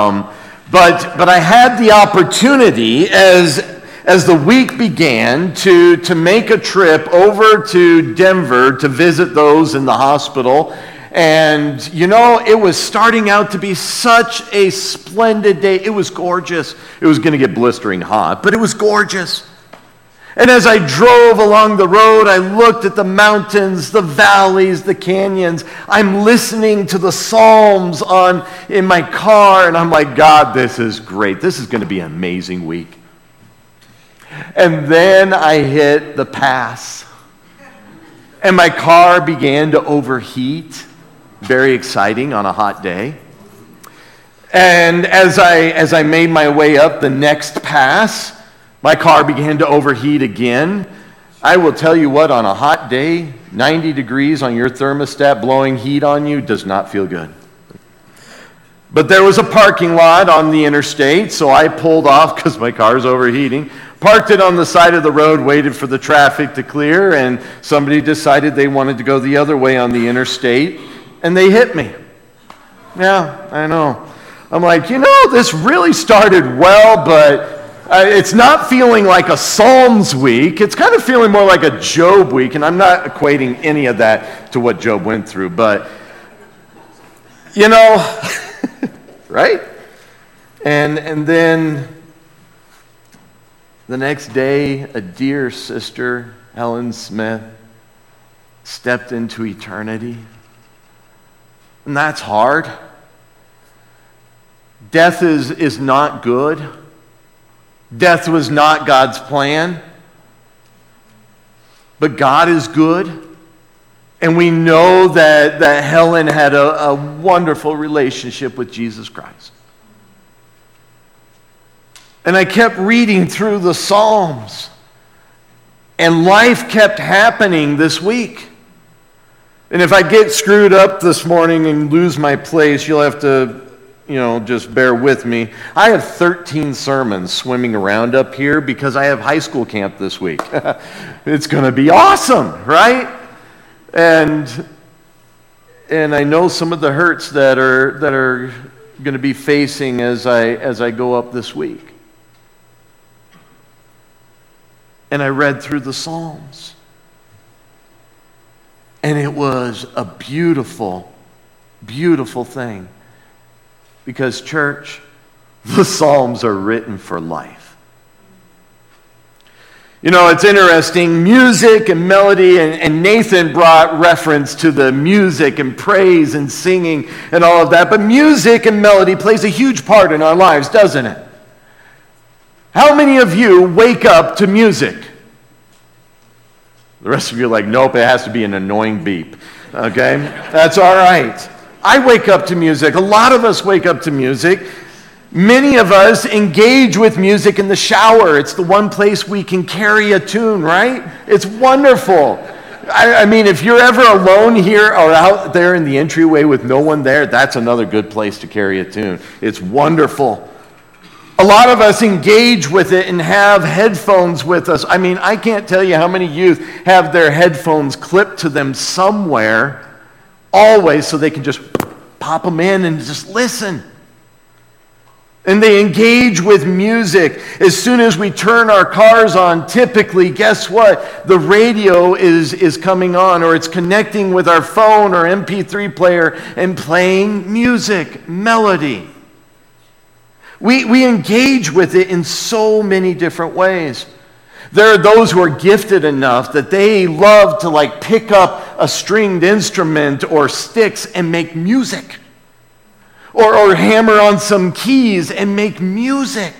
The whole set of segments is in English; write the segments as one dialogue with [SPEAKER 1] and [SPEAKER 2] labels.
[SPEAKER 1] Um, but, but I had the opportunity as, as the week began to, to make a trip over to Denver to visit those in the hospital. And, you know, it was starting out to be such a splendid day. It was gorgeous. It was going to get blistering hot, but it was gorgeous. And as I drove along the road, I looked at the mountains, the valleys, the canyons. I'm listening to the Psalms on, in my car, and I'm like, God, this is great. This is going to be an amazing week. And then I hit the pass, and my car began to overheat. Very exciting on a hot day. And as I, as I made my way up the next pass, my car began to overheat again. I will tell you what, on a hot day, 90 degrees on your thermostat blowing heat on you does not feel good. But there was a parking lot on the interstate, so I pulled off because my car's overheating, parked it on the side of the road, waited for the traffic to clear, and somebody decided they wanted to go the other way on the interstate, and they hit me. Yeah, I know. I'm like, you know, this really started well, but uh, it's not feeling like a Psalms week. It's kind of feeling more like a Job week, and I'm not equating any of that to what Job went through, but you know, right? And, and then the next day, a dear sister, Helen Smith, stepped into eternity. And that's hard. Death is, is not good. Death was not God's plan. But God is good. And we know that, that Helen had a, a wonderful relationship with Jesus Christ. And I kept reading through the Psalms, and life kept happening this week. And if I get screwed up this morning and lose my place, you'll have to you know, just bear with me. I have 13 sermons swimming around up here because I have high school camp this week. it's going to be awesome, right? And and I know some of the hurts that are that are going to be facing as I as I go up this week. And I read through the Psalms. And it was a beautiful beautiful thing. Because, church, the Psalms are written for life. You know, it's interesting. Music and melody, and, and, Nathan brought reference to the music and praise and singing and all of that. But music and melody plays a huge part in our lives, doesn't it? How many of you wake up to music? The rest of you are like, nope, it has to be an annoying beep. Okay? That's all right. I wake up to music. A lot of us wake up to music. Many of us engage with music in the shower. It's the one place we can carry a tune, right? It's wonderful. I, I, mean, if you're ever alone here or out there in the entryway with no one there, that's another good place to carry a tune. It's wonderful. A lot of us engage with it and have headphones with us. I mean, I can't tell you how many youth have their headphones clipped to them somewhere always so they can just pop them in and just listen. And they engage with music. As soon as we turn our cars on, typically, guess what? The radio is, is coming on, or it's connecting with our phone or MP3 player and playing music, melody. We, we engage with it in so many different ways. There are those who are gifted enough that they love to like pick up a stringed instrument or sticks and make music. Or, or hammer on some keys and make music.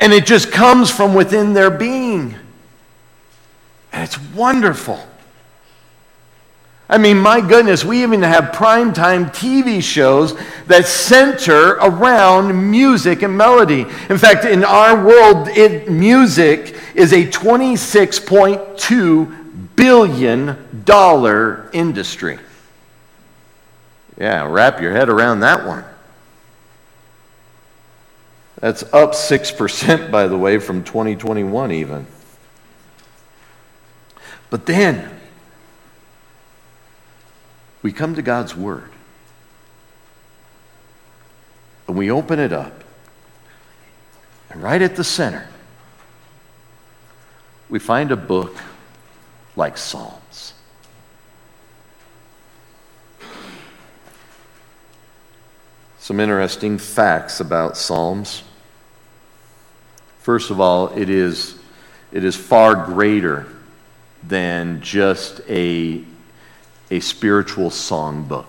[SPEAKER 1] And it just comes from within their being. And it's wonderful. I mean, my goodness, we even have primetime TV shows that center around music and melody. In fact, in our world, it, music is a $26.2 billion industry. Yeah, wrap your head around that one. That's up 6%, by the way, from 2021 even. But then, we come to God's Word. and we open it up. And right at the center, we find a book like Psalms. Some interesting facts about Psalms. First of all, it is, it is far greater than just a, a spiritual songbook.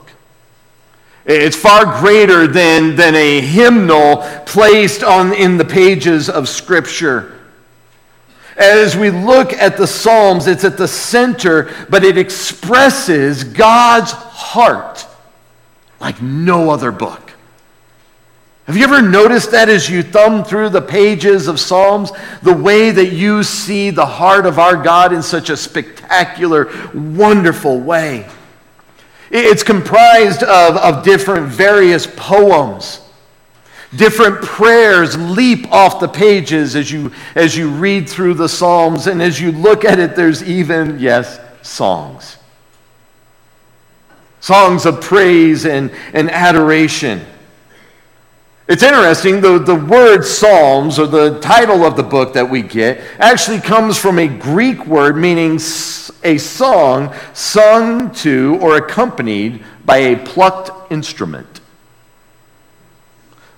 [SPEAKER 1] It's far greater than, than a hymnal placed on, in the pages of Scripture. As we look at the Psalms, it's at the center, but it expresses God's heart like no other book. Have you ever noticed that as you thumb through the pages of Psalms, the way that you see the heart of our God in such a spectacular, wonderful way? It's comprised of, of different various poems. Different prayers leap off the pages as you, as you read through the Psalms, and as you look at it, there's even, yes, songs. Songs of praise and, and adoration. It's interesting, the, the word Psalms, or the title of the book that we get, actually comes from a Greek word meaning a song sung to or accompanied by a plucked instrument.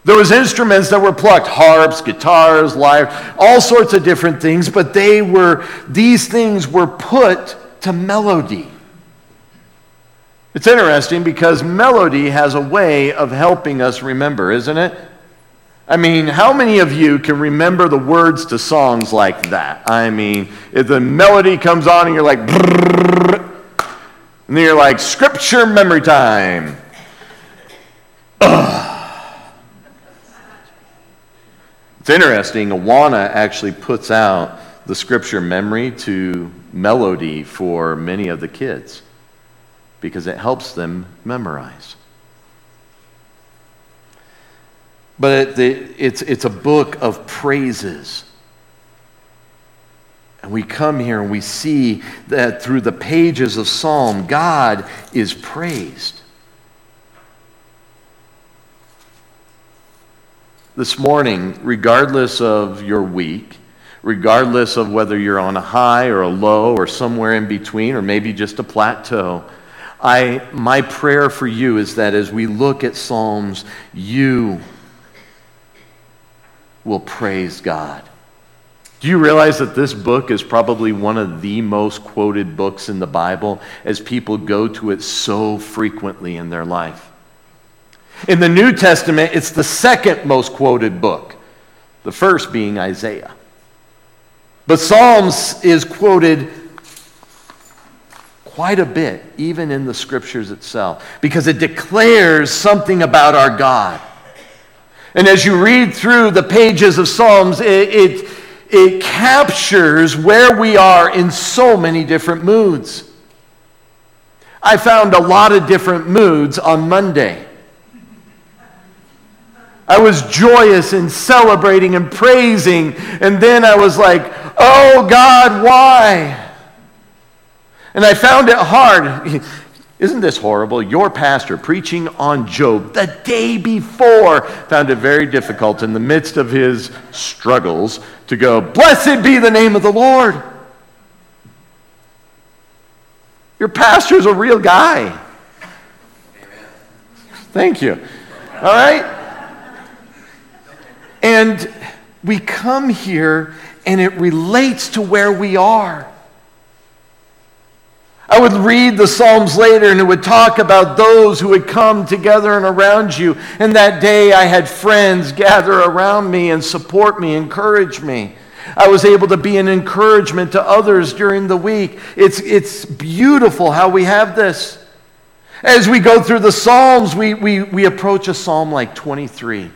[SPEAKER 1] There was instruments that were plucked, harps, guitars, lyre, all sorts of different things, but they were, these things were put to melody. It's interesting because melody has a way of helping us remember, isn't it? I mean, how many of you can remember the words to songs like that? I mean, if the melody comes on and you're like, and then you're like, scripture memory time. Ugh. It's interesting, Awana actually puts out the scripture memory to melody for many of the kids because it helps them memorize. But it's, it's a book of praises. And we come here and we see that through the pages of Psalm, God is praised. This morning, regardless of your week, regardless of whether you're on a high or a low or somewhere in between or maybe just a plateau, I, my prayer for you is that as we look at Psalms, you will praise God. Do you realize that this book is probably one of the most quoted books in the Bible as people go to it so frequently in their life? In the New Testament, it's the second most quoted book, the first being Isaiah. But Psalms is quoted quite a bit, even in the scriptures itself, because it declares something about our God. And as you read through the pages of Psalms, it, it, it captures where we are in so many different moods. I found a lot of different moods on Monday. I was joyous and celebrating and praising, and then I was like, oh God, why? And I found it hard. Isn't this horrible? Your pastor preaching on Job the day before found it very difficult in the midst of his struggles to go, Blessed be the name of the Lord. Your pastor's a real guy. Thank you. All right? And we come here and it relates to where we are. I would read the Psalms later and it would talk about those who would come together and around you. And that day I had friends gather around me and support me, encourage me. I was able to be an encouragement to others during the week. It's, it's beautiful how we have this. As we go through the Psalms, we, we, we approach a psalm like 23.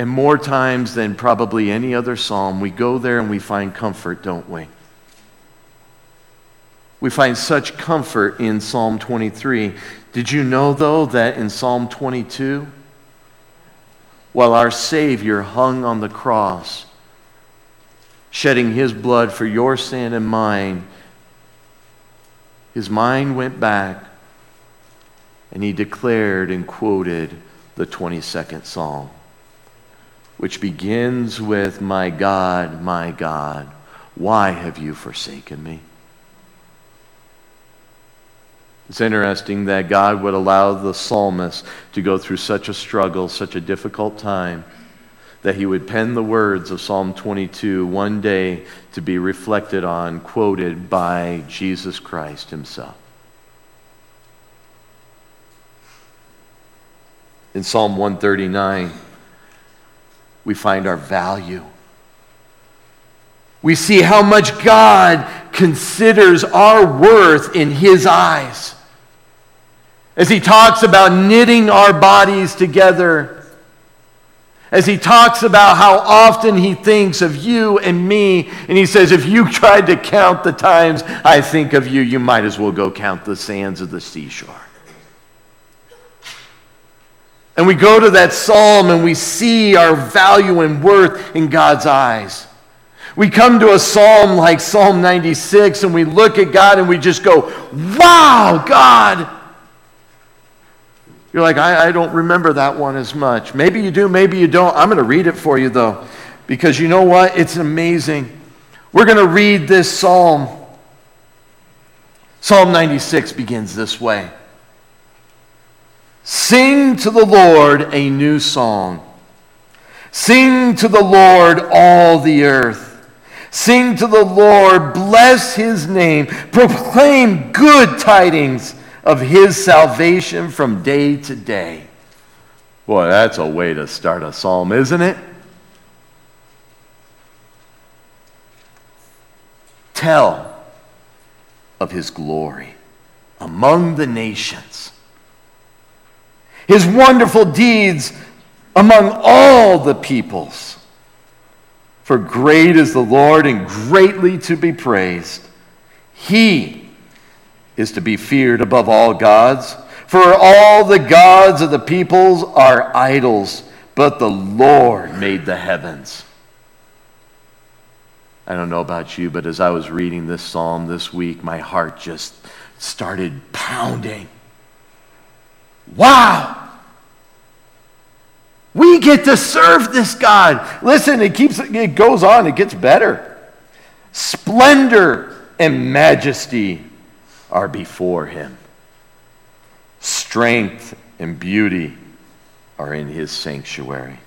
[SPEAKER 1] And more times than probably any other psalm, we go there and we find comfort, don't we? We find such comfort in Psalm 23. Did you know, though, that in Psalm 22, while our Savior hung on the cross, shedding his blood for your sin and mine, his mind went back And he declared and quoted the 22nd Psalm, which begins with, My God, my God, why have you forsaken me? It's interesting that God would allow the psalmist to go through such a struggle, such a difficult time, that he would pen the words of Psalm 22 one day to be reflected on, quoted by Jesus Christ himself. In Psalm 139, we find our value. We see how much God considers our worth in His eyes as he talks about knitting our bodies together, as he talks about how often he thinks of you and me, and he says, If you tried to count the times I think of you, you might as well go count the sands of the seashore. And we go to that psalm and we see our value and worth in God's eyes. We come to a psalm like Psalm 96 and we look at God and we just go, Wow, God! You're like, I, I don't remember that one as much. Maybe you do, maybe you don't. I'm going to read it for you, though, because you know what? It's amazing. We're going to read this psalm. Psalm 96 begins this way Sing to the Lord a new song. Sing to the Lord all the earth. Sing to the Lord, bless his name, proclaim good tidings of his salvation from day to day. Boy, that's a way to start a psalm, isn't it? Tell of his glory among the nations, his wonderful deeds among all the peoples. For great is the Lord and greatly to be praised. He is to be feared above all gods. For all the gods of the peoples are idols, but the Lord made the heavens. I don't know about you, but as I was reading this psalm this week, my heart just started pounding. Wow! We get to serve this God. Listen, it keeps it goes on, it gets better. Splendor and majesty are before him. Strength and beauty are in his sanctuary.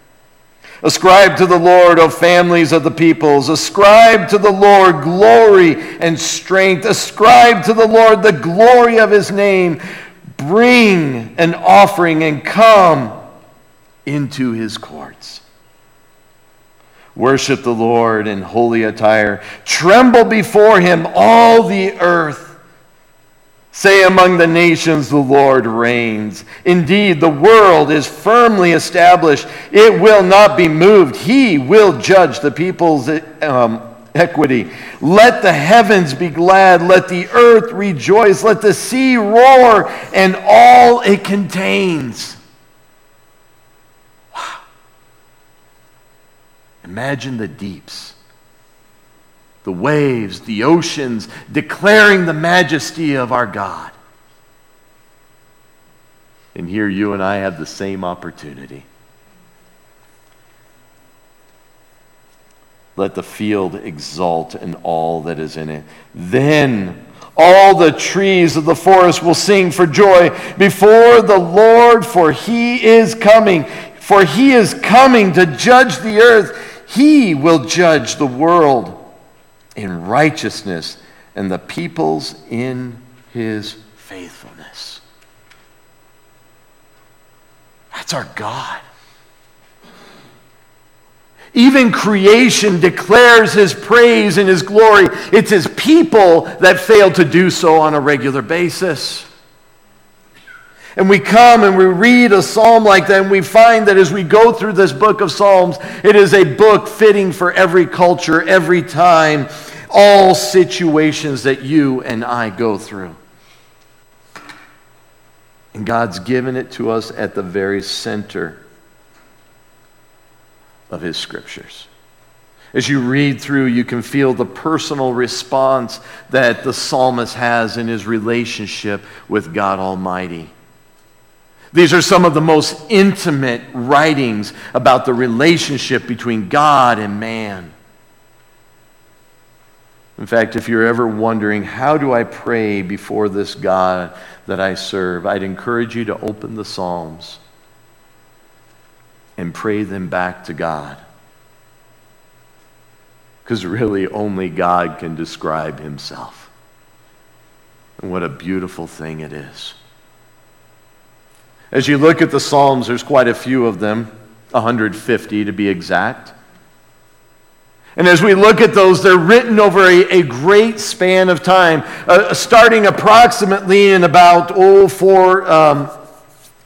[SPEAKER 1] Ascribe to the Lord, O families of the peoples. Ascribe to the Lord glory and strength. Ascribe to the Lord the glory of his name. Bring an offering and come into his courts. Worship the Lord in holy attire. Tremble before him, all the earth. Say among the nations, the Lord reigns. Indeed, the world is firmly established. It will not be moved. He will judge the people's um, equity. Let the heavens be glad. Let the earth rejoice. Let the sea roar and all it contains. Imagine the deeps the waves, the oceans, declaring the majesty of our God. And here you and I have the same opportunity. Let the field exult in all that is in it. Then all the trees of the forest will sing for joy before the Lord, for he is coming. For he is coming to judge the earth. He will judge the world in righteousness and the peoples in his faithfulness. That's our God. Even creation declares his praise and his glory. It's his people that fail to do so on a regular basis. And we come and we read a psalm like that, and we find that as we go through this book of Psalms, it is a book fitting for every culture, every time, all situations that you and I go through. And God's given it to us at the very center of His scriptures. As you read through, you can feel the personal response that the psalmist has in his relationship with God Almighty. These are some of the most intimate writings about the relationship between God and man. In fact, if you're ever wondering, how do I pray before this God that I serve, I'd encourage you to open the Psalms and pray them back to God. Because really, only God can describe Himself. And what a beautiful thing it is. As you look at the Psalms, there's quite a few of them, 150 to be exact. And as we look at those, they're written over a, a great span of time, uh, starting approximately in about oh, four, um,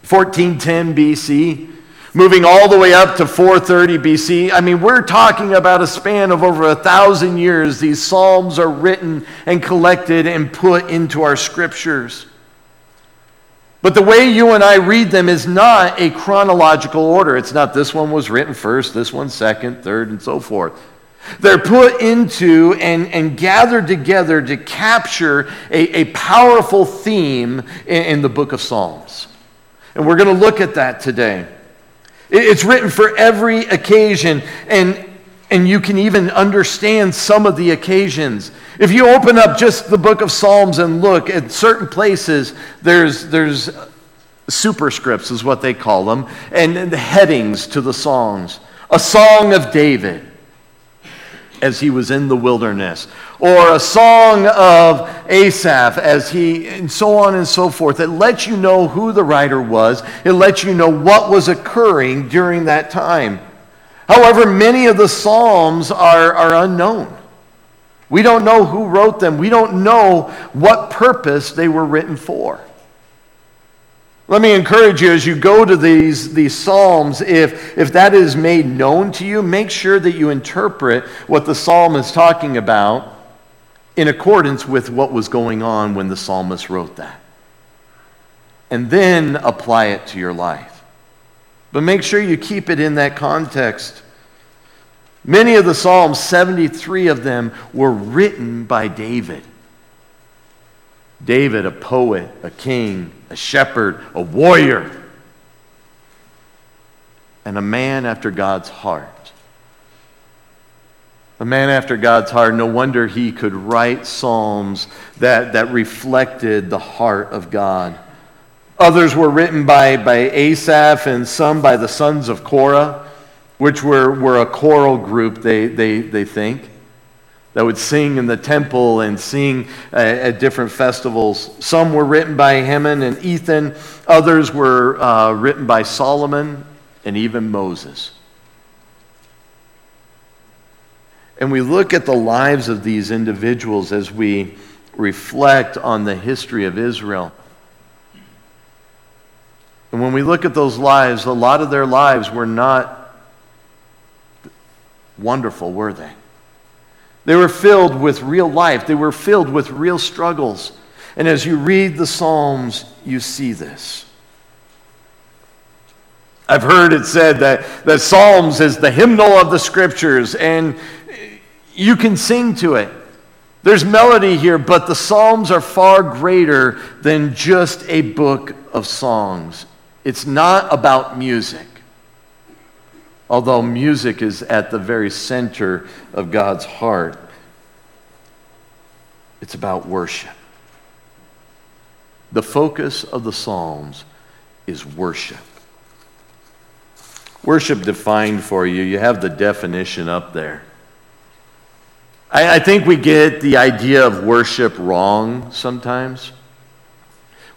[SPEAKER 1] 1410 BC, moving all the way up to 430 BC. I mean, we're talking about a span of over a thousand years. These Psalms are written and collected and put into our scriptures. But the way you and I read them is not a chronological order. It's not this one was written first, this one second, third, and so forth. They're put into and, and gathered together to capture a, a powerful theme in, in the book of Psalms. And we're going to look at that today. It's written for every occasion, and, and you can even understand some of the occasions. If you open up just the book of Psalms and look at certain places, there's, there's superscripts, is what they call them, and the headings to the songs. A song of David as he was in the wilderness, or a song of Asaph as he, and so on and so forth. It lets you know who the writer was, it lets you know what was occurring during that time. However, many of the Psalms are, are unknown. We don't know who wrote them. We don't know what purpose they were written for. Let me encourage you as you go to these, these Psalms, if, if that is made known to you, make sure that you interpret what the Psalm is talking about in accordance with what was going on when the psalmist wrote that. And then apply it to your life. But make sure you keep it in that context. Many of the Psalms, 73 of them, were written by David. David, a poet, a king, a shepherd, a warrior, and a man after God's heart. A man after God's heart. No wonder he could write psalms that, that reflected the heart of God. Others were written by, by Asaph and some by the sons of Korah which were, were a choral group, they, they, they think, that would sing in the temple and sing uh, at different festivals. Some were written by Heman and Ethan, others were uh, written by Solomon and even Moses. And we look at the lives of these individuals as we reflect on the history of Israel. And when we look at those lives, a lot of their lives were not wonderful, were they? They were filled with real life, they were filled with real struggles. And as you read the Psalms, you see this. I've heard it said that, that Psalms is the hymnal of the scriptures, and you can sing to it. There's melody here, but the Psalms are far greater than just a book of songs. It's not about music although music is at the very center of God's heart. It's about worship. The focus of the Psalms is worship. Worship defined for you, you have the definition up there. I, I think we get the idea of worship wrong sometimes.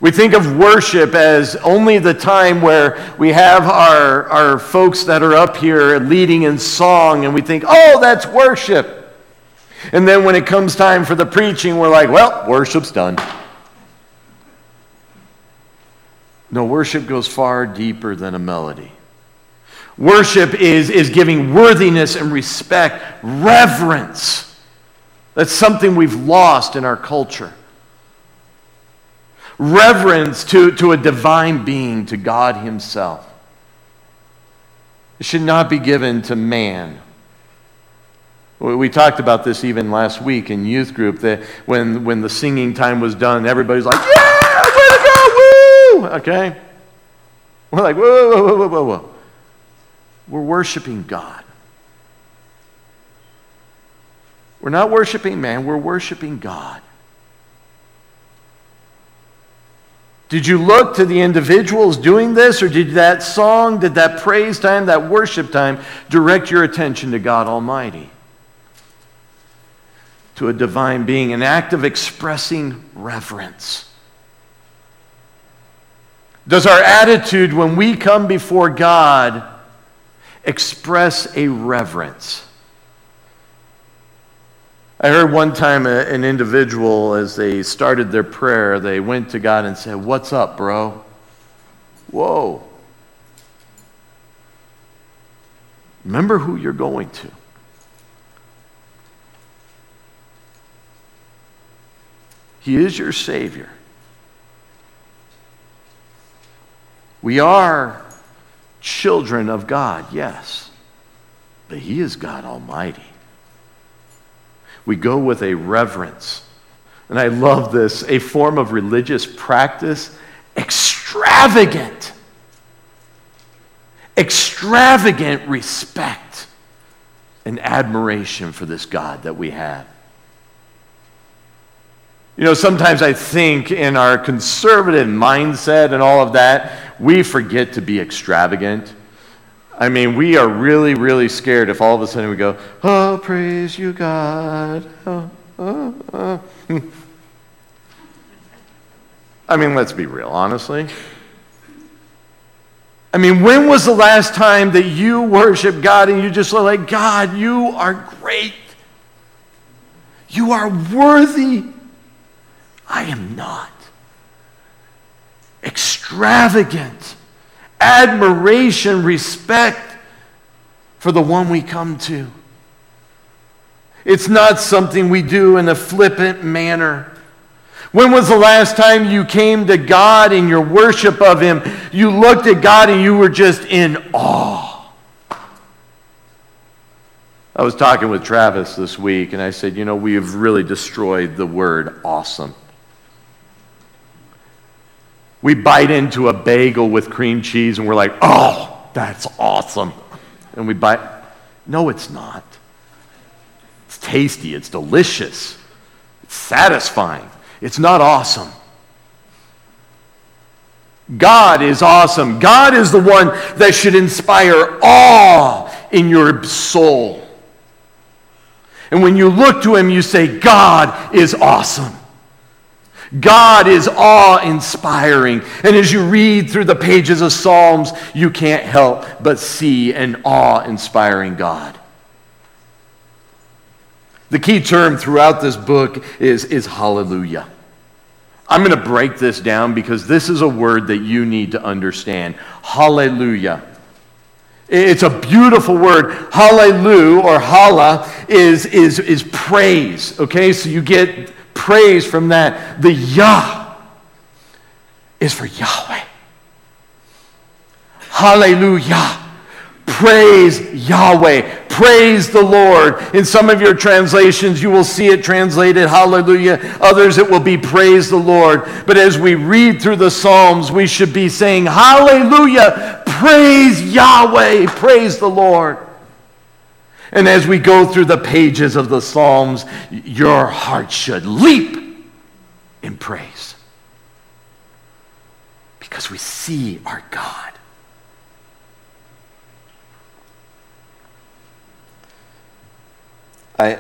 [SPEAKER 1] We think of worship as only the time where we have our, our folks that are up here leading in song, and we think, oh, that's worship. And then when it comes time for the preaching, we're like, well, worship's done. No, worship goes far deeper than a melody. Worship is, is giving worthiness and respect, reverence. That's something we've lost in our culture reverence to, to a divine being, to God Himself. It should not be given to man. We talked about this even last week in youth group that when, when the singing time was done, everybody's like, yeah, way to go, woo! Okay? We're like, whoa, whoa, whoa, whoa, whoa, whoa. We're worshiping God. We're not worshiping man, we're worshiping God. Did you look to the individuals doing this, or did that song, did that praise time, that worship time direct your attention to God Almighty? To a divine being, an act of expressing reverence. Does our attitude when we come before God express a reverence? I heard one time an individual, as they started their prayer, they went to God and said, What's up, bro? Whoa. Remember who you're going to. He is your Savior. We are children of God, yes, but He is God Almighty. We go with a reverence. And I love this a form of religious practice extravagant, extravagant respect and admiration for this God that we have. You know, sometimes I think in our conservative mindset and all of that, we forget to be extravagant. I mean, we are really, really scared if all of a sudden we go, Oh, praise you, God. Oh, oh, oh. I mean, let's be real, honestly. I mean, when was the last time that you worship God and you just were like, God, you are great. You are worthy. I am not. Extravagant admiration, respect for the one we come to. It's not something we do in a flippant manner. When was the last time you came to God in your worship of Him? You looked at God and you were just in awe. I was talking with Travis this week and I said, You know, we have really destroyed the word awesome. We bite into a bagel with cream cheese and we're like, oh, that's awesome. And we bite. No, it's not. It's tasty, it's delicious, it's satisfying. It's not awesome. God is awesome. God is the one that should inspire awe in your soul. And when you look to Him, you say, God is awesome. God is awe inspiring. And as you read through the pages of Psalms, you can't help but see an awe inspiring God. The key term throughout this book is, is hallelujah. I'm going to break this down because this is a word that you need to understand. Hallelujah. It's a beautiful word. Hallelujah or hala is, is, is praise. Okay, so you get praise from that. The Yah is for Yahweh. Hallelujah. Praise Yahweh. Praise the Lord. In some of your translations, you will see it translated hallelujah. Others, it will be praise the Lord. But as we read through the Psalms, we should be saying hallelujah. Praise Yahweh. Praise the Lord. And as we go through the pages of the Psalms, your heart should leap in praise. Because we see our God. I,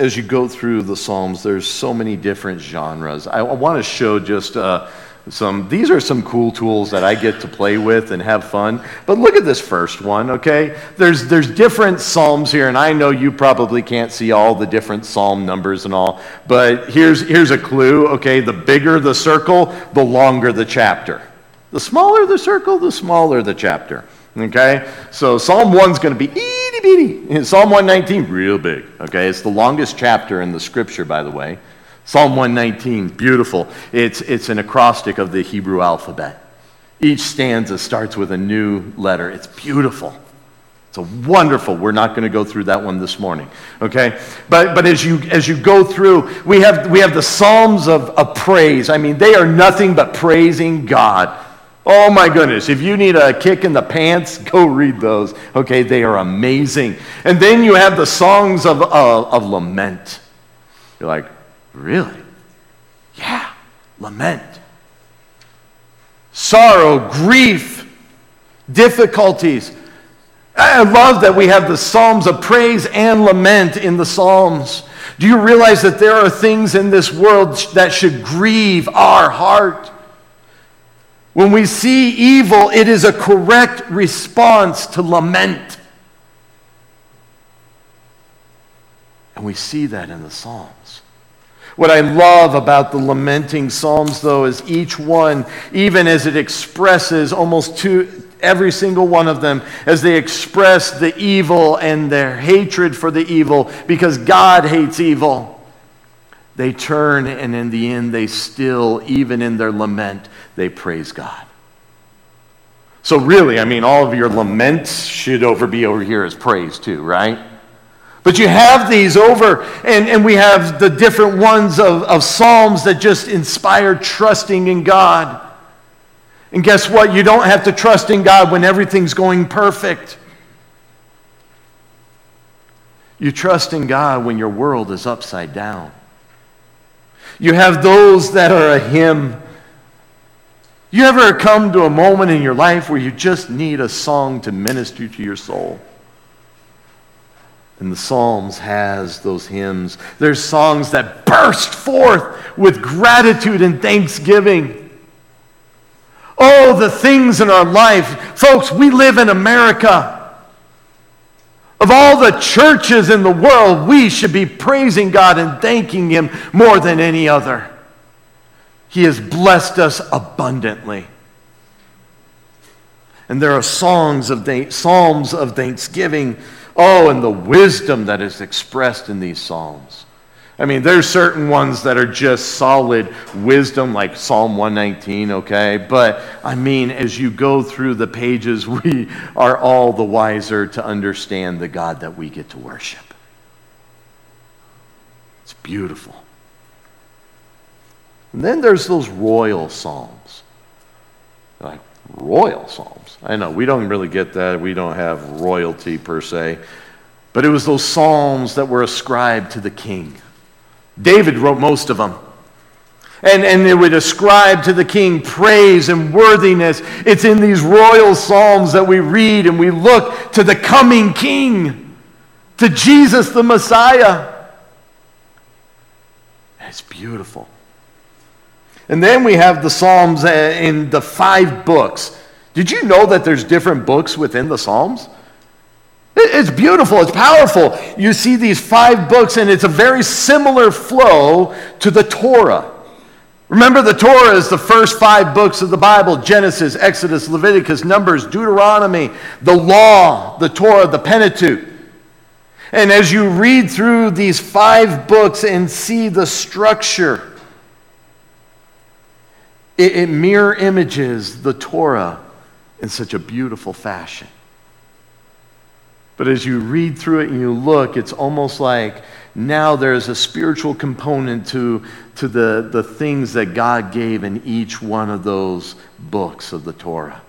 [SPEAKER 1] as you go through the Psalms, there's so many different genres. I, want to show just uh, some these are some cool tools that I get to play with and have fun. But look at this first one, okay? There's there's different psalms here and I know you probably can't see all the different psalm numbers and all, but here's here's a clue, okay? The bigger the circle, the longer the chapter. The smaller the circle, the smaller the chapter. Okay? So Psalm 1's going to be itty bitty. Psalm 119, real big. Okay? It's the longest chapter in the scripture, by the way. Psalm 119, beautiful. It's, it's an acrostic of the Hebrew alphabet. Each stanza starts with a new letter. It's beautiful. It's a wonderful. We're not going to go through that one this morning, okay? But, but as, you, as you go through, we have, we have the Psalms of, of praise. I mean, they are nothing but praising God. Oh my goodness. If you need a kick in the pants, go read those. Okay, they are amazing. And then you have the songs of, uh, of lament. You're like, really? Yeah, lament. Sorrow, grief, difficulties. I love that we have the Psalms of praise and lament in the Psalms. Do you realize that there are things in this world that should grieve our heart? When we see evil, it is a correct response to lament. And we see that in the Psalms. What I love about the lamenting Psalms, though, is each one, even as it expresses almost to every single one of them, as they express the evil and their hatred for the evil, because God hates evil. They turn and in the end they still even in their lament they praise god. So really i mean all of your laments should over be over here as praise too right but you have these over and, and we have the different ones of, of psalms that just inspire trusting in god and guess what you don't have to trust in god when everything's going perfect you trust in god when your world is upside down you have those that are a hymn. You ever come to a moment in your life where you just need a song to minister to your soul? And the Psalms has those hymns. There's songs that burst forth with gratitude and thanksgiving. Oh, the things in our life. Folks, we live in America. Of all the churches in the world, we should be praising God and thanking Him more than any other. He has blessed us abundantly. And there are songs of psalms of thanksgiving. Oh, and the wisdom that is expressed in these psalms. I mean, there's certain ones that are just solid wisdom, like Psalm 119, okay? But I mean, as you go through the pages, we are all the wiser to understand the God that we get to worship. It's beautiful. And then there's those royal psalms. Like, royal psalms. I know, we don't really get that. We don't have royalty per se. But it was those psalms that were ascribed to the king. David wrote most of them. And, and it would ascribe to the king praise and worthiness. It's in these royal psalms that we read and we look to the coming king, to Jesus the Messiah. It's beautiful. And then we have the Psalms uh, in the five books. Did you know that there's different books within the Psalms? It's beautiful, it's powerful. You see these five books, and it's a very similar flow to the Torah. Remember, the Torah is the first five books of the Bible Genesis, Exodus, Leviticus, Numbers, Deuteronomy, the law, the Torah, the Pentateuch. And as you read through these five books and see the structure, it, it mirror images the Torah in such a beautiful fashion. But as you read through it and you look, it's almost like now there's a spiritual component to, to the, the things that God gave in each one of those books of the Torah.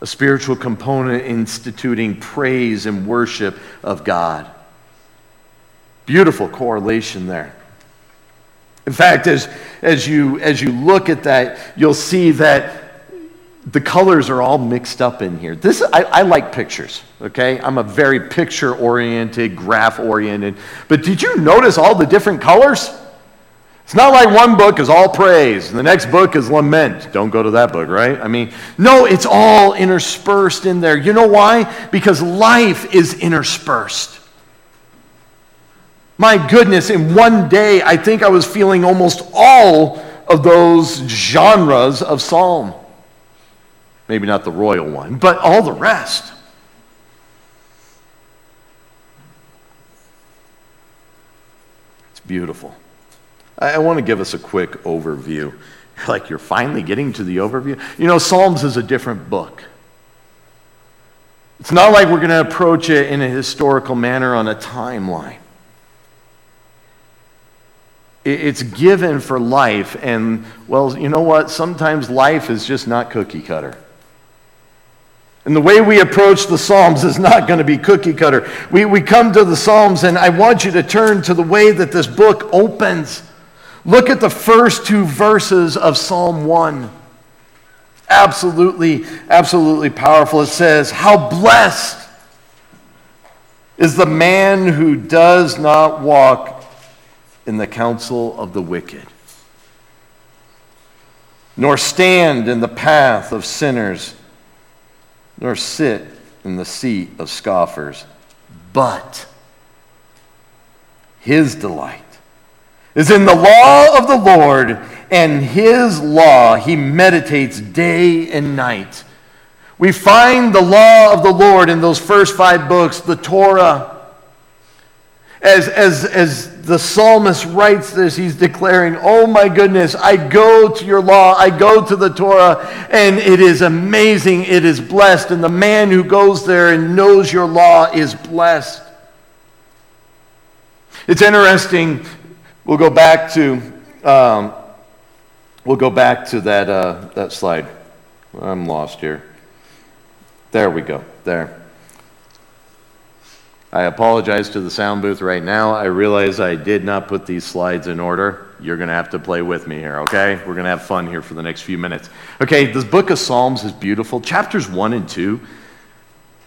[SPEAKER 1] A spiritual component instituting praise and worship of God. Beautiful correlation there. In fact, as, as, you, as you look at that, you'll see that the colors are all mixed up in here. This I, I like pictures, okay? I'm a very picture oriented, graph oriented. But did you notice all the different colors? It's not like one book is all praise and the next book is lament. Don't go to that book, right? I mean, no, it's all interspersed in there. You know why? Because life is interspersed. My goodness, in one day, I think I was feeling almost all of those genres of psalm. Maybe not the royal one, but all the rest. It's beautiful. I, want to give us a quick overview. Like you're finally getting to the overview. You know, Psalms is a different book. It's not like we're going to approach it in a historical manner on a timeline. It's given for life. And, well, you know what? Sometimes life is just not cookie cutter. And the way we approach the Psalms is not going to be cookie cutter. We, we come to the Psalms, and I want you to turn to the way that this book opens. Look at the first two verses of Psalm 1. Absolutely, absolutely powerful. It says, How blessed is the man who does not walk in the counsel of the wicked, nor stand in the path of sinners nor sit in the seat of scoffers, but his delight is in the law of the Lord, and his law he meditates day and night. We find the law of the Lord in those first five books, the Torah. As, as, as the psalmist writes this, he's declaring, Oh my goodness, I go to your law, I go to the Torah, and it is amazing, it is blessed. And the man who goes there and knows your law is blessed. It's interesting. We'll go back to um, we'll go back to that uh, that slide. I'm lost here. There we go. There. I apologize to the sound booth right now. I realize I did not put these slides in order. You're going to have to play with me here, okay? We're going to have fun here for the next few minutes. Okay, this book of Psalms is beautiful. Chapters 1 and 2.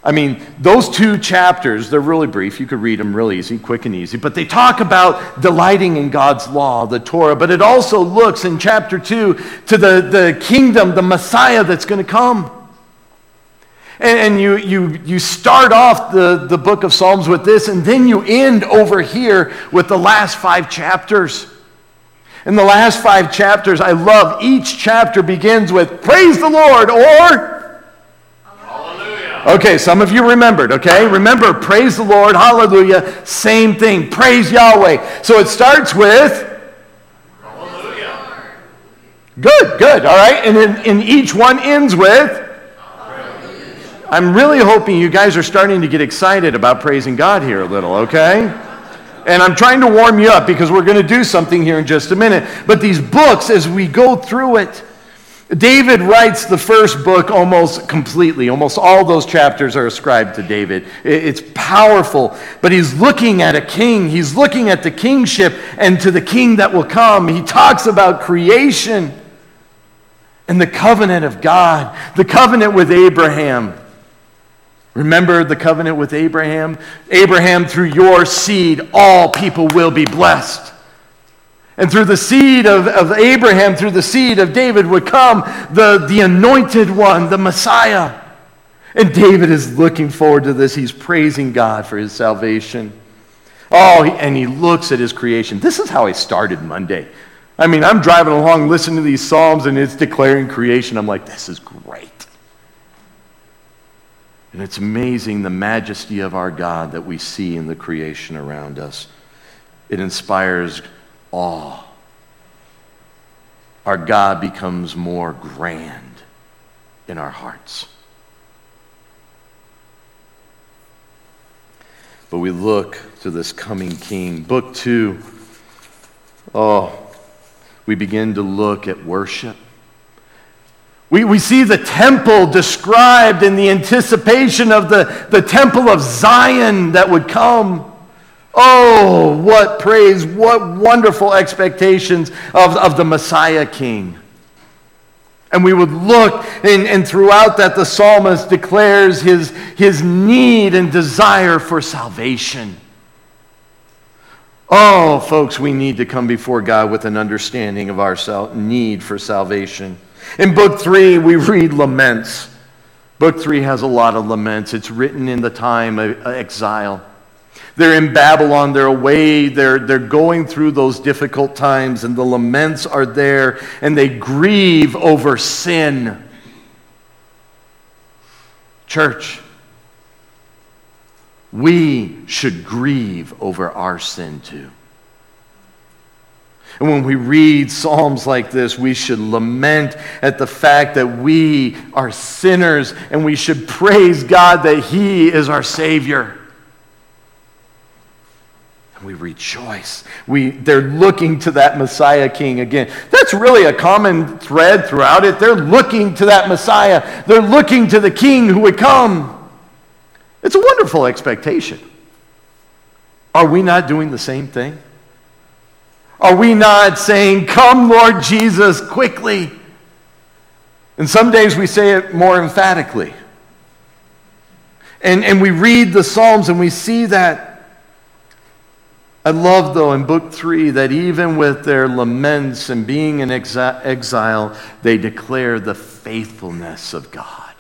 [SPEAKER 1] I mean, those two chapters, they're really brief. You could read them really easy, quick and easy. But they talk about delighting in God's law, the Torah. But it also looks in chapter 2 to the, the kingdom, the Messiah that's going to come. And, you, you, you start off the, the book of Psalms with this, and then you end over here with the last five chapters. In the last five chapters, I love each chapter begins with Praise the Lord or Hallelujah. Okay, some of you remembered, okay? Remember, praise the Lord, hallelujah, same thing, praise Yahweh. So it starts with Hallelujah. Good, good, all right? And then in each one ends with I'm really hoping you guys are starting to get excited about praising God here a little, okay? And I'm trying to warm you up because we're going to do something here in just a minute. But these books, as we go through it, David writes the first book almost completely. Almost all those chapters are ascribed to David. It's powerful, but he's looking at a king. He's looking at the kingship and to the king that will come. He talks about creation and the covenant of God, the covenant with Abraham. Remember the covenant with Abraham? Abraham, through your seed, all people will be blessed. And through the seed of, of Abraham, through the seed of David, would come the, the anointed one, the Messiah. And David is looking forward to this. He's praising God for his salvation. Oh, and he looks at his creation. This is how I started Monday. I mean, I'm driving along listening to these Psalms and it's declaring creation. I'm like, this is great. And it's amazing the majesty of our God that we see in the creation around us. It inspires awe. Our God becomes more grand in our hearts. But we look to this coming king. Book two, oh, we begin to look at worship. We, we see the temple described in the anticipation of the, the temple of Zion that would come. Oh, what praise, what wonderful expectations of, of the Messiah King. And we would look, and, and throughout that, the psalmist declares his, his need and desire for salvation. Oh, folks, we need to come before God with an understanding of our need for salvation. In book three, we read laments. Book three has a lot of laments. It's written in the time of uh, exile. They're in Babylon, they're away, they're, they're going through those difficult times, and the laments are there, and they grieve over sin. Church, we should grieve over our sin too. And when we read Psalms like this, we should lament at the fact that we are sinners and we should praise God that He is our Savior. And we rejoice. We, they're looking to that Messiah King again. That's really a common thread throughout it. They're looking to that Messiah, they're looking to the King who would come. It's a wonderful expectation. Are we not doing the same thing? Are we not saying, Come, Lord Jesus, quickly? And some days we say it more emphatically. And, and we read the Psalms and we see that I love, though, in book three that even with their laments and being in exile, they declare the faithfulness of God.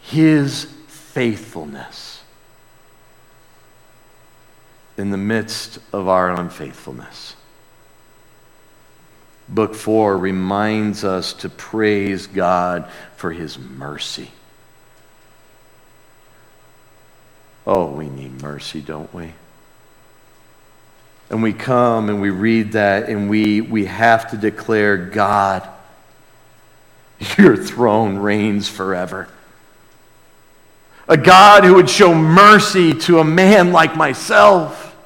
[SPEAKER 1] His faithfulness in the midst of our unfaithfulness. Book four reminds us to praise God for his mercy. Oh, we need mercy, don't we? And we come and we read that and we, we have to declare, God, your throne reigns forever. A God who would show mercy to a man like myself.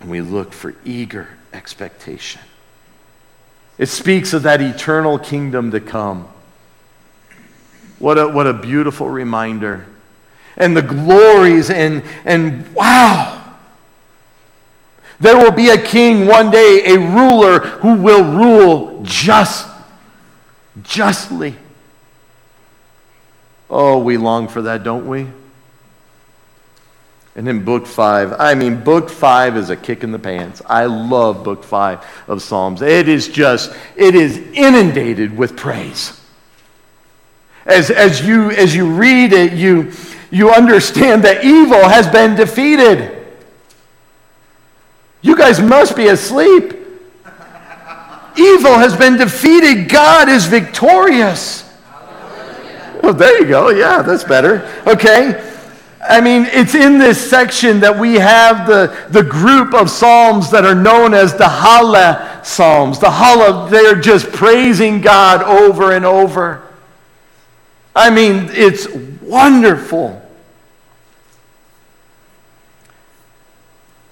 [SPEAKER 1] And we look for eager expectation. It speaks of that eternal kingdom to come what a, what a beautiful reminder. And the glories, and, and wow. There will be a king one day, a ruler who will rule just, justly. Oh, we long for that, don't we? And in book five, I mean, book five is a kick in the pants. I love book five of Psalms. It is just, it is inundated with praise as, as, you, as you read it, you, you understand that evil has been defeated. You guys must be asleep. Evil has been defeated. God is victorious. Oh, there you go. Yeah, that's better. Okay. I mean, it's in this section that we have the, the group of Psalms that are known as the Hallel Psalms. The Hallel, they're just praising God over and over. I mean, it's wonderful.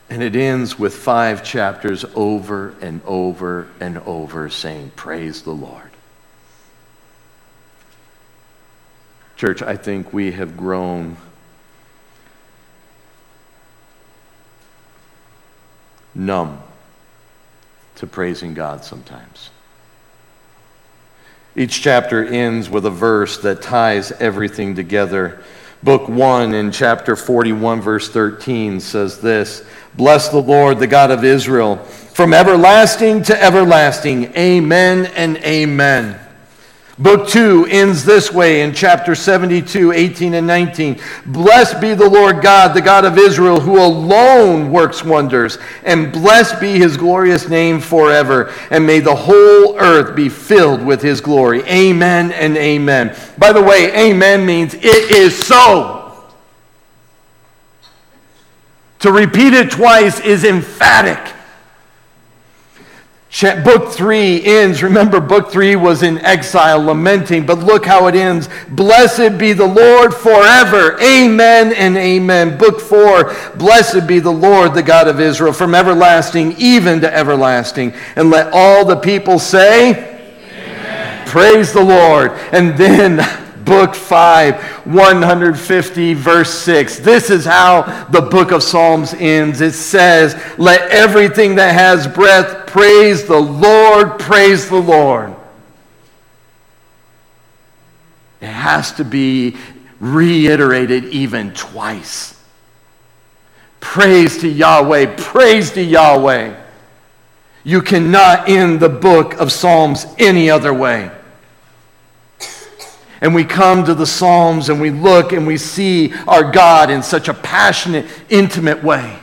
[SPEAKER 1] And it ends with five chapters over and over and over saying, Praise the Lord. Church, I think we have grown numb to praising God sometimes. Each chapter ends with a verse that ties everything together. Book 1 in chapter 41, verse 13 says this Bless the Lord, the God of Israel, from everlasting to everlasting. Amen and amen. Book 2 ends this way in chapter 72, 18 and 19. Blessed be the Lord God, the God of Israel, who alone works wonders, and blessed be his glorious name forever. And may the whole earth be filled with his glory. Amen and amen. By the way, amen means it is so. To repeat it twice is emphatic. Book three ends. Remember, book three was in exile, lamenting, but look how it ends. Blessed be the Lord forever. Amen and amen. Book four, blessed be the Lord, the God of Israel, from everlasting even to everlasting. And let all the people say, Amen. Praise the Lord. And then book 5, 150, verse 6. This is how the book of Psalms ends. It says, Let everything that has breath praise the Lord, praise the Lord. It has to be reiterated even twice. Praise to Yahweh, praise to Yahweh. You cannot end the book of Psalms any other way and we come to the Psalms and we look and we see our God in such a passionate, intimate way.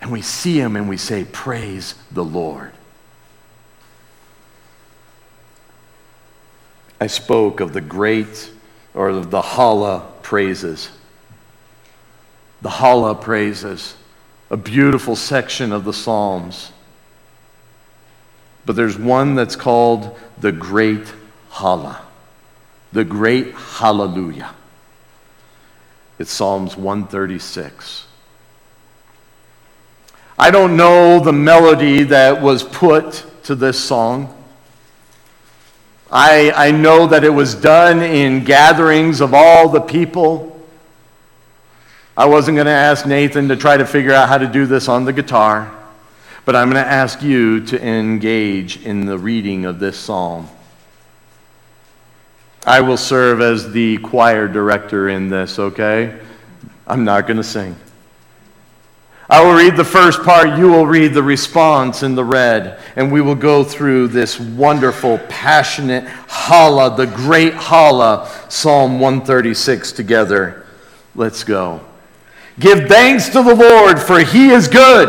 [SPEAKER 1] And we see him and we say, Praise the Lord. I spoke of the great or of the Hallel praises. The Hallel praises, a beautiful section of the Psalms. But there's one that's called the Great Hallel. the great hallelujah. It's Psalms 136. I don't know the melody that was put to this song. I, I know that it was done in gatherings of all the people. I wasn't going to ask Nathan to try to figure out how to do this on the guitar, but I'm going to ask you to engage in the reading of this psalm. I will serve as the choir director in this, okay? I'm not going to sing. I will read the first part, you will read the response in the red, and we will go through this wonderful, passionate Hallel, the great Hallel, Psalm 136 together. Let's go. Give thanks to the Lord, for he is good.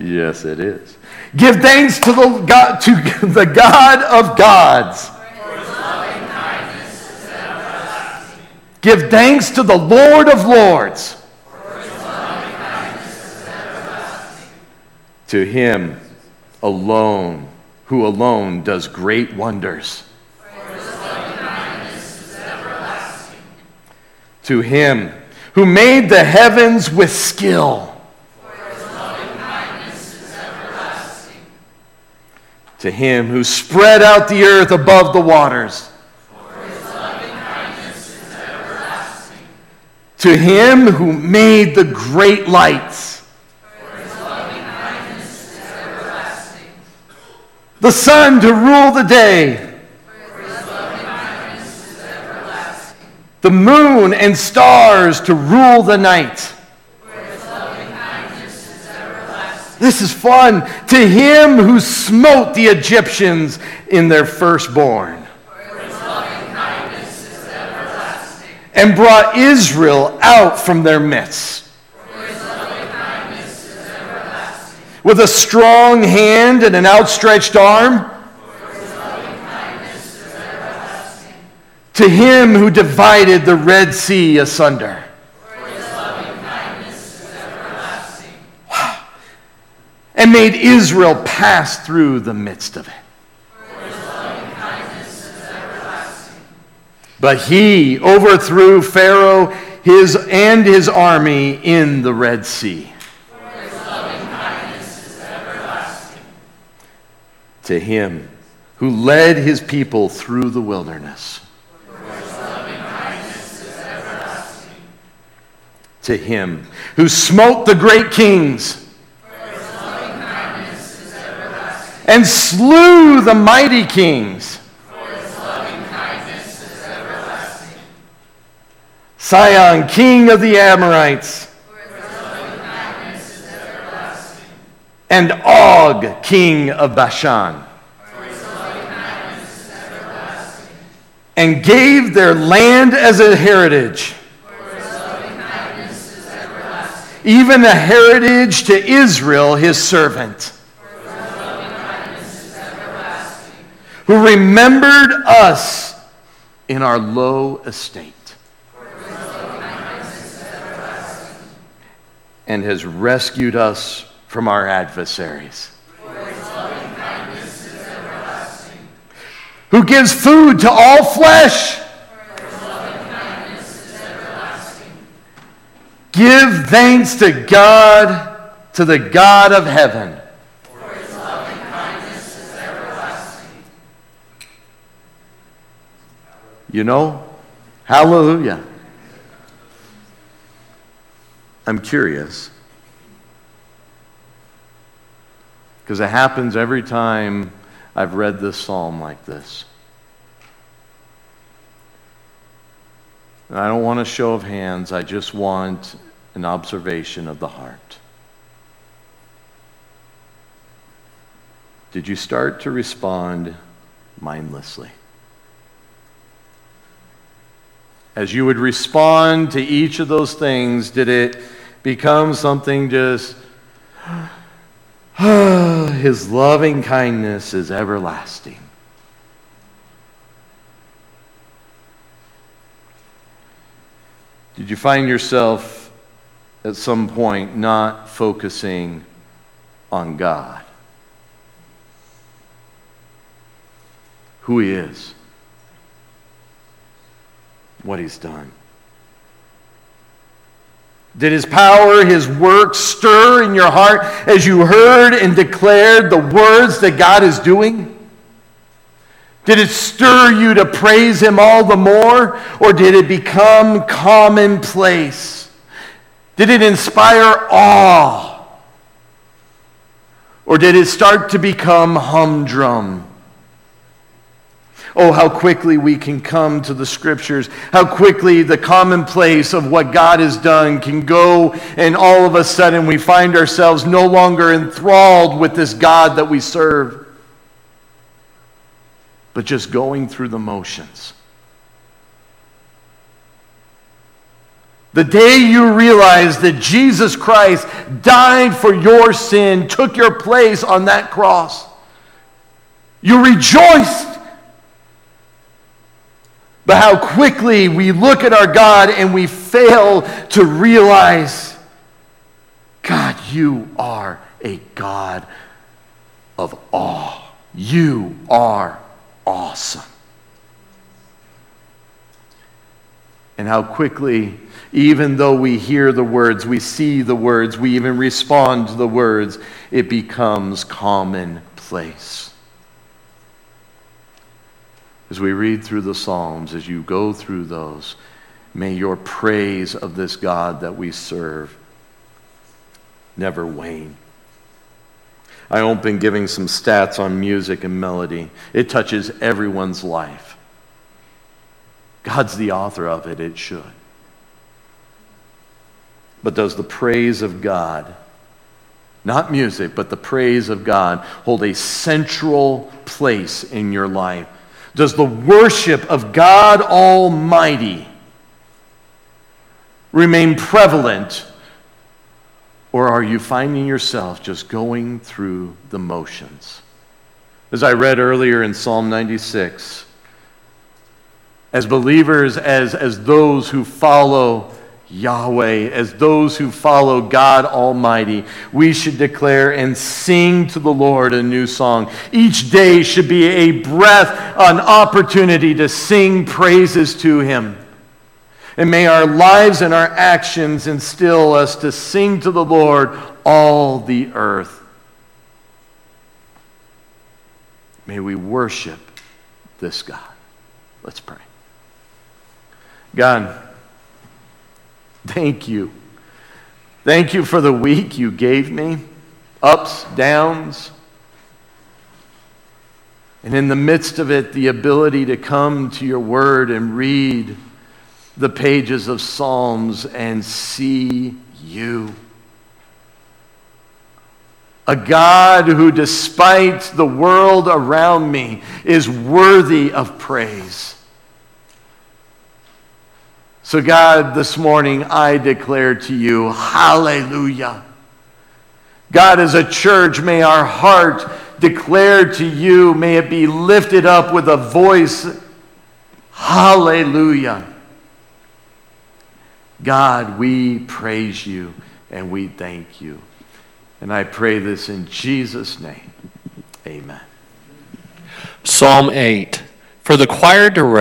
[SPEAKER 1] Yes, it is. Give thanks to the God, to the God of gods. Give thanks to the Lord of lords. To him alone, who alone does great wonders. To him who made the heavens with skill. To him who spread out the earth above the waters. To him who made the great lights. The sun to rule the day. The moon and stars to rule the night. This is fun. To him who smote the Egyptians in their firstborn. and brought Israel out from their midst. With a strong hand and an outstretched arm. To him who divided the Red Sea asunder. And made Israel pass through the midst of it. But he overthrew Pharaoh his, and his army in the Red Sea. To him who led his people through the wilderness. To him who smote the great kings and slew the mighty kings. Sihon, king of the Amorites. And Og, king of Bashan. And gave their land as a heritage. Even a heritage to Israel, his servant. Who remembered us in our low estate. and has rescued us from our adversaries. Who gives food to all flesh. Give thanks to God, to the God of heaven. You know, hallelujah. I'm curious. Because it happens every time I've read this psalm like this. And I don't want a show of hands, I just want an observation of the heart. Did you start to respond mindlessly? As you would respond to each of those things, did it become something just, His loving kindness is everlasting? Did you find yourself at some point not focusing on God? who He is, what He's done. Did His power, His work stir in your heart as you heard and declared the words that God is doing? Did it stir you to praise Him all the more, or did it become commonplace? Did it inspire awe? Or did it start to become humdrum? Oh, how quickly we can come to the scriptures. How quickly the commonplace of what God has done can go, and all of a sudden we find ourselves no longer enthralled with this God that we serve, but just going through the motions. The day you realize that Jesus Christ died for your sin, took your place on that cross, you rejoiced. But how quickly we look at our God and we fail to realize God, you are a God of awe. You are awesome. And how quickly even though we hear the words, we see the words, we even respond to the words, it becomes commonplace. As we read through the Psalms, as you go through those, may your praise of this God that we serve never wane. I open giving some stats on music and melody. It touches everyone's life. God's the author of it, it should. But does the praise of God, not music, but the praise of God, hold a central place in your life? Does the worship of God Almighty remain prevalent? Or are you finding yourself just going through the motions? As I read earlier in Psalm 96, as believers, as, as those who follow Yahweh, as those who follow God Almighty, we should declare and sing to the Lord a new song. Each day should be a breath, an opportunity to sing praises to Him. And may our lives and our actions instill us to sing to the Lord all the earth. May we worship this God. Let's pray. God, Thank you. Thank you for the week you gave me, ups, downs. And in the midst of it, the ability to come to your word and read the pages of Psalms and see you. A God who, despite the world around me, is worthy of praise. So, God, this morning I declare to you, hallelujah. God, as a church, may our heart declare to you, may it be lifted up with a voice, hallelujah. God, we praise you and we thank you. And I pray this in Jesus' name. Amen.
[SPEAKER 2] Psalm 8. For the choir director,